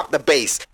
drop the bass.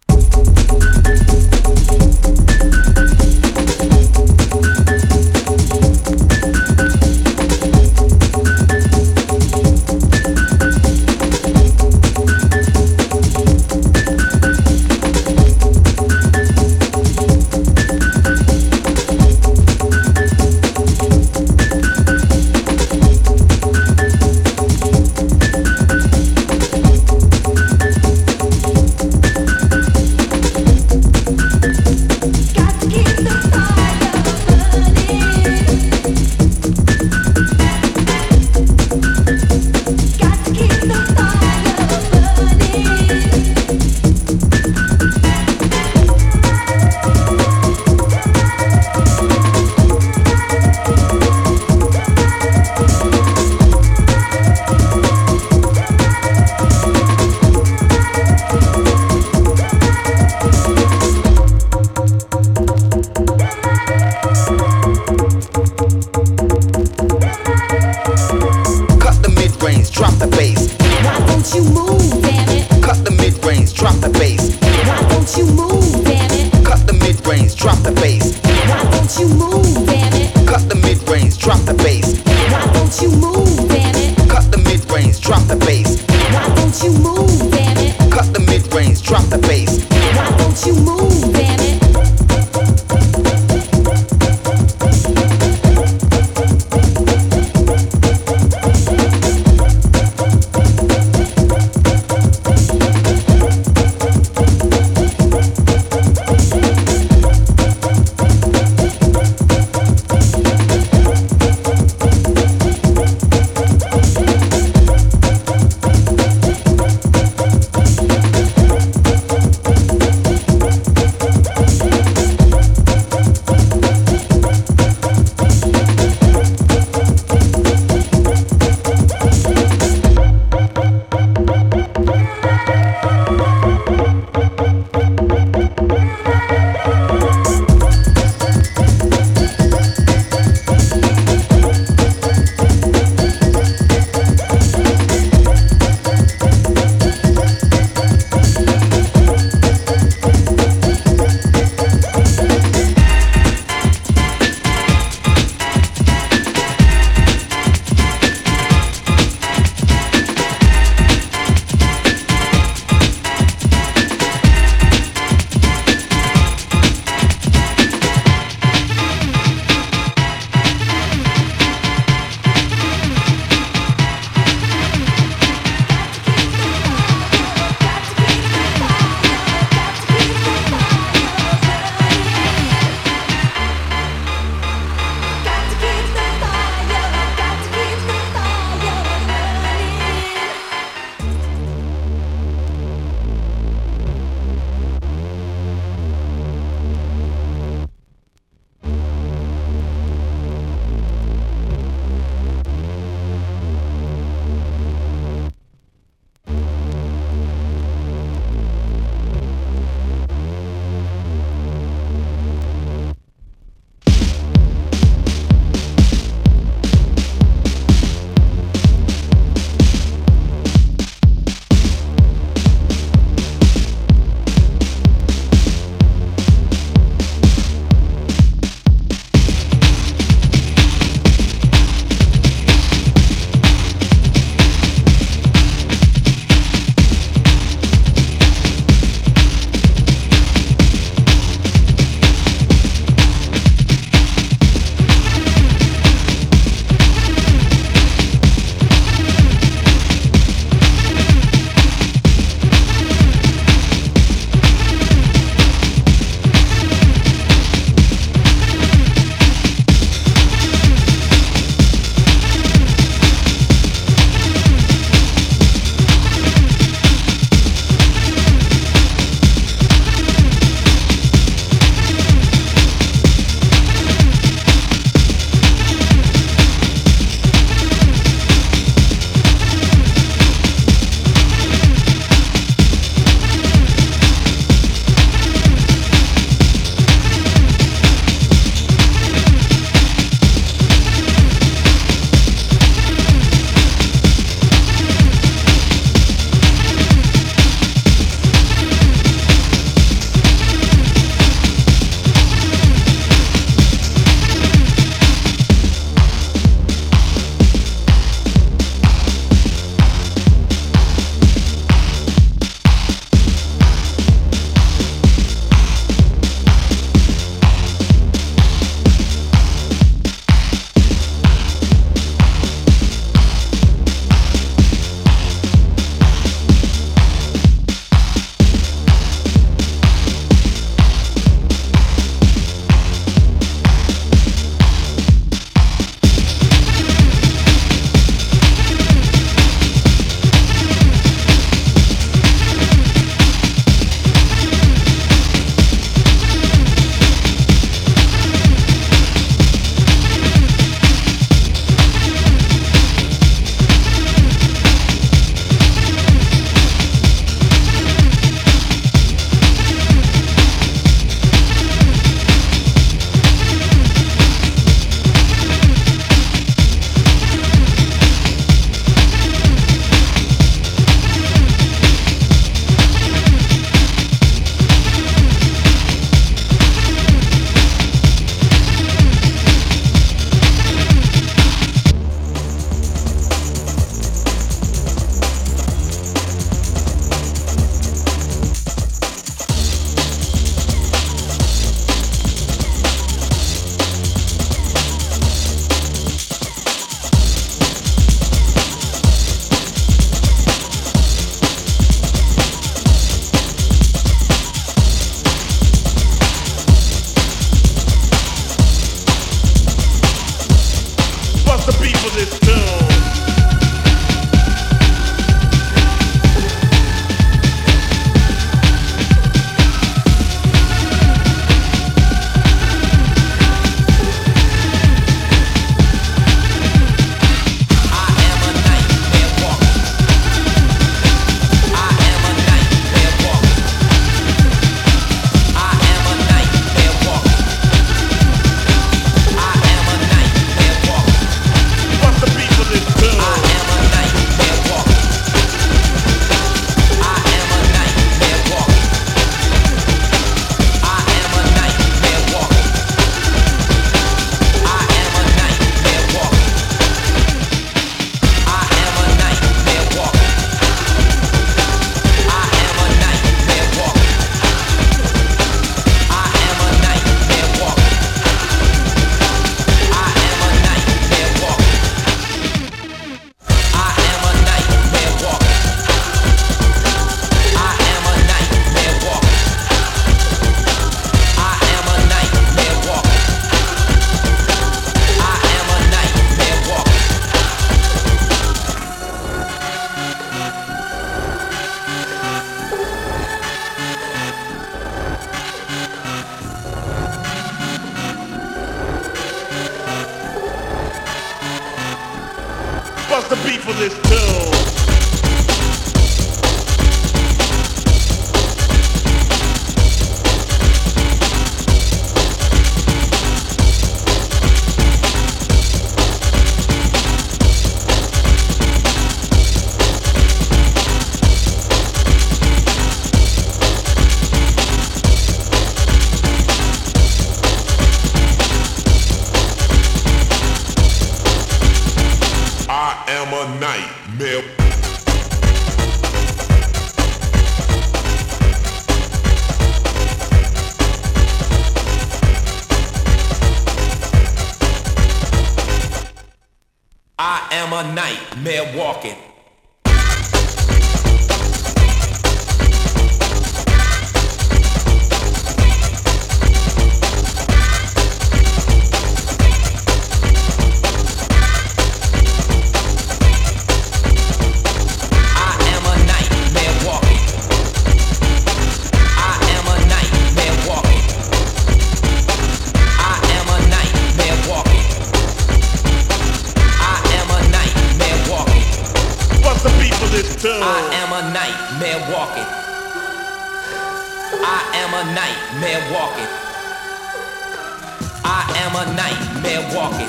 nightmare walking.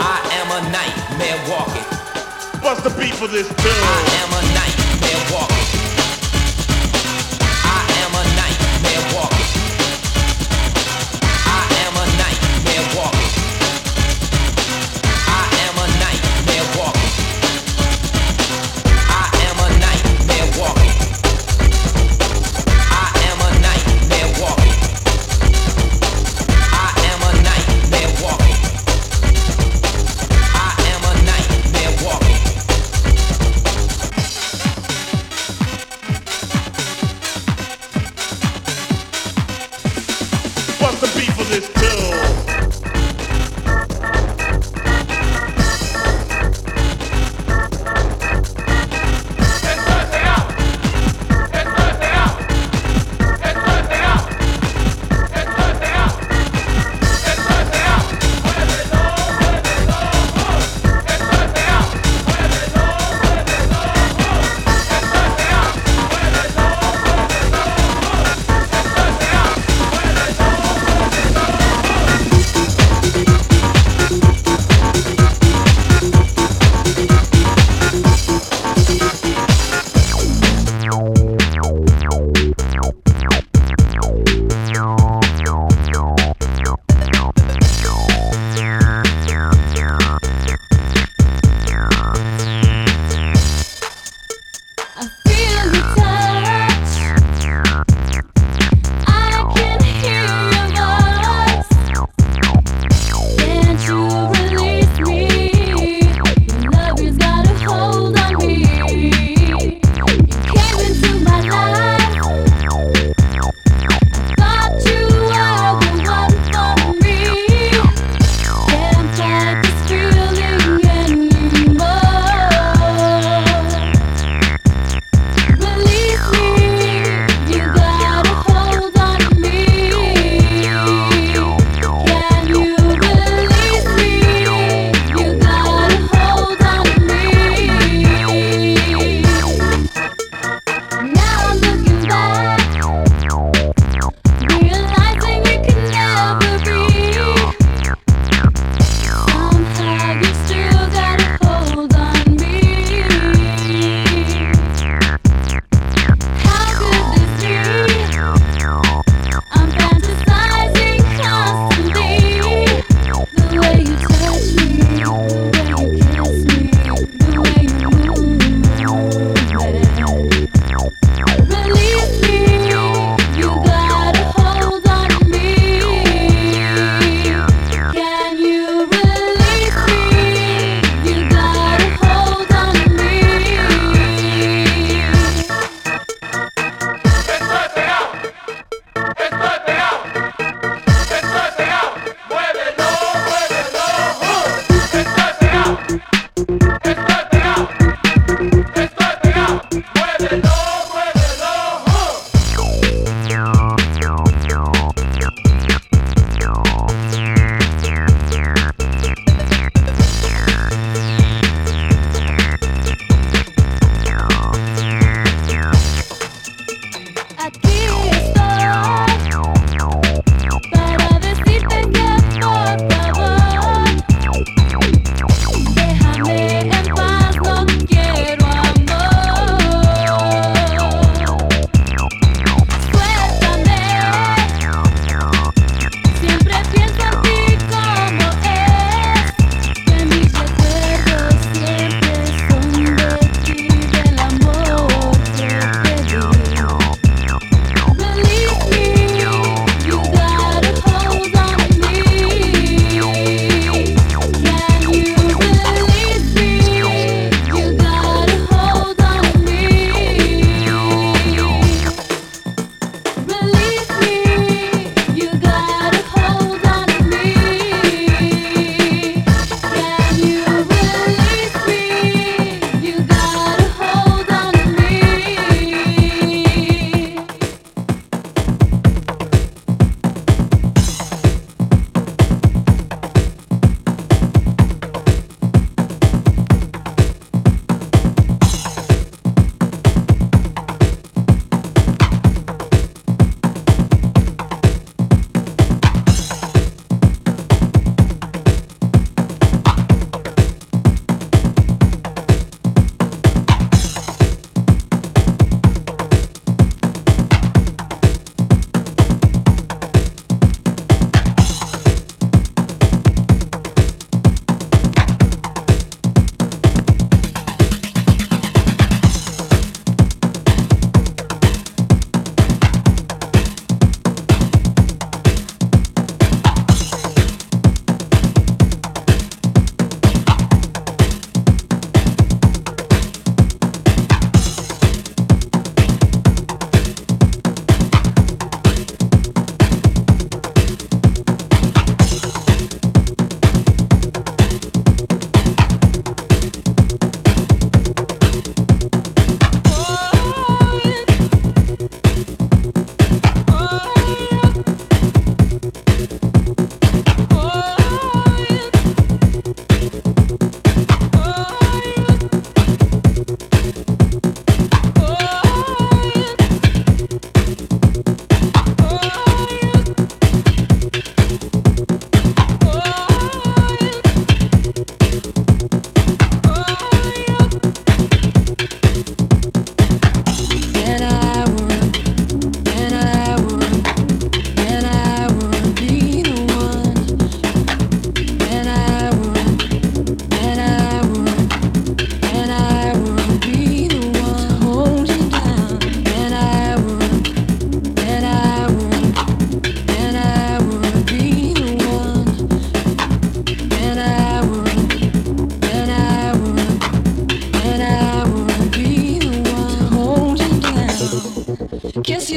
I am a nightmare walking. What's the beat for this bill? I am a nightmare walking.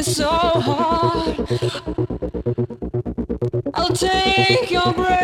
So hard. I'll take your breath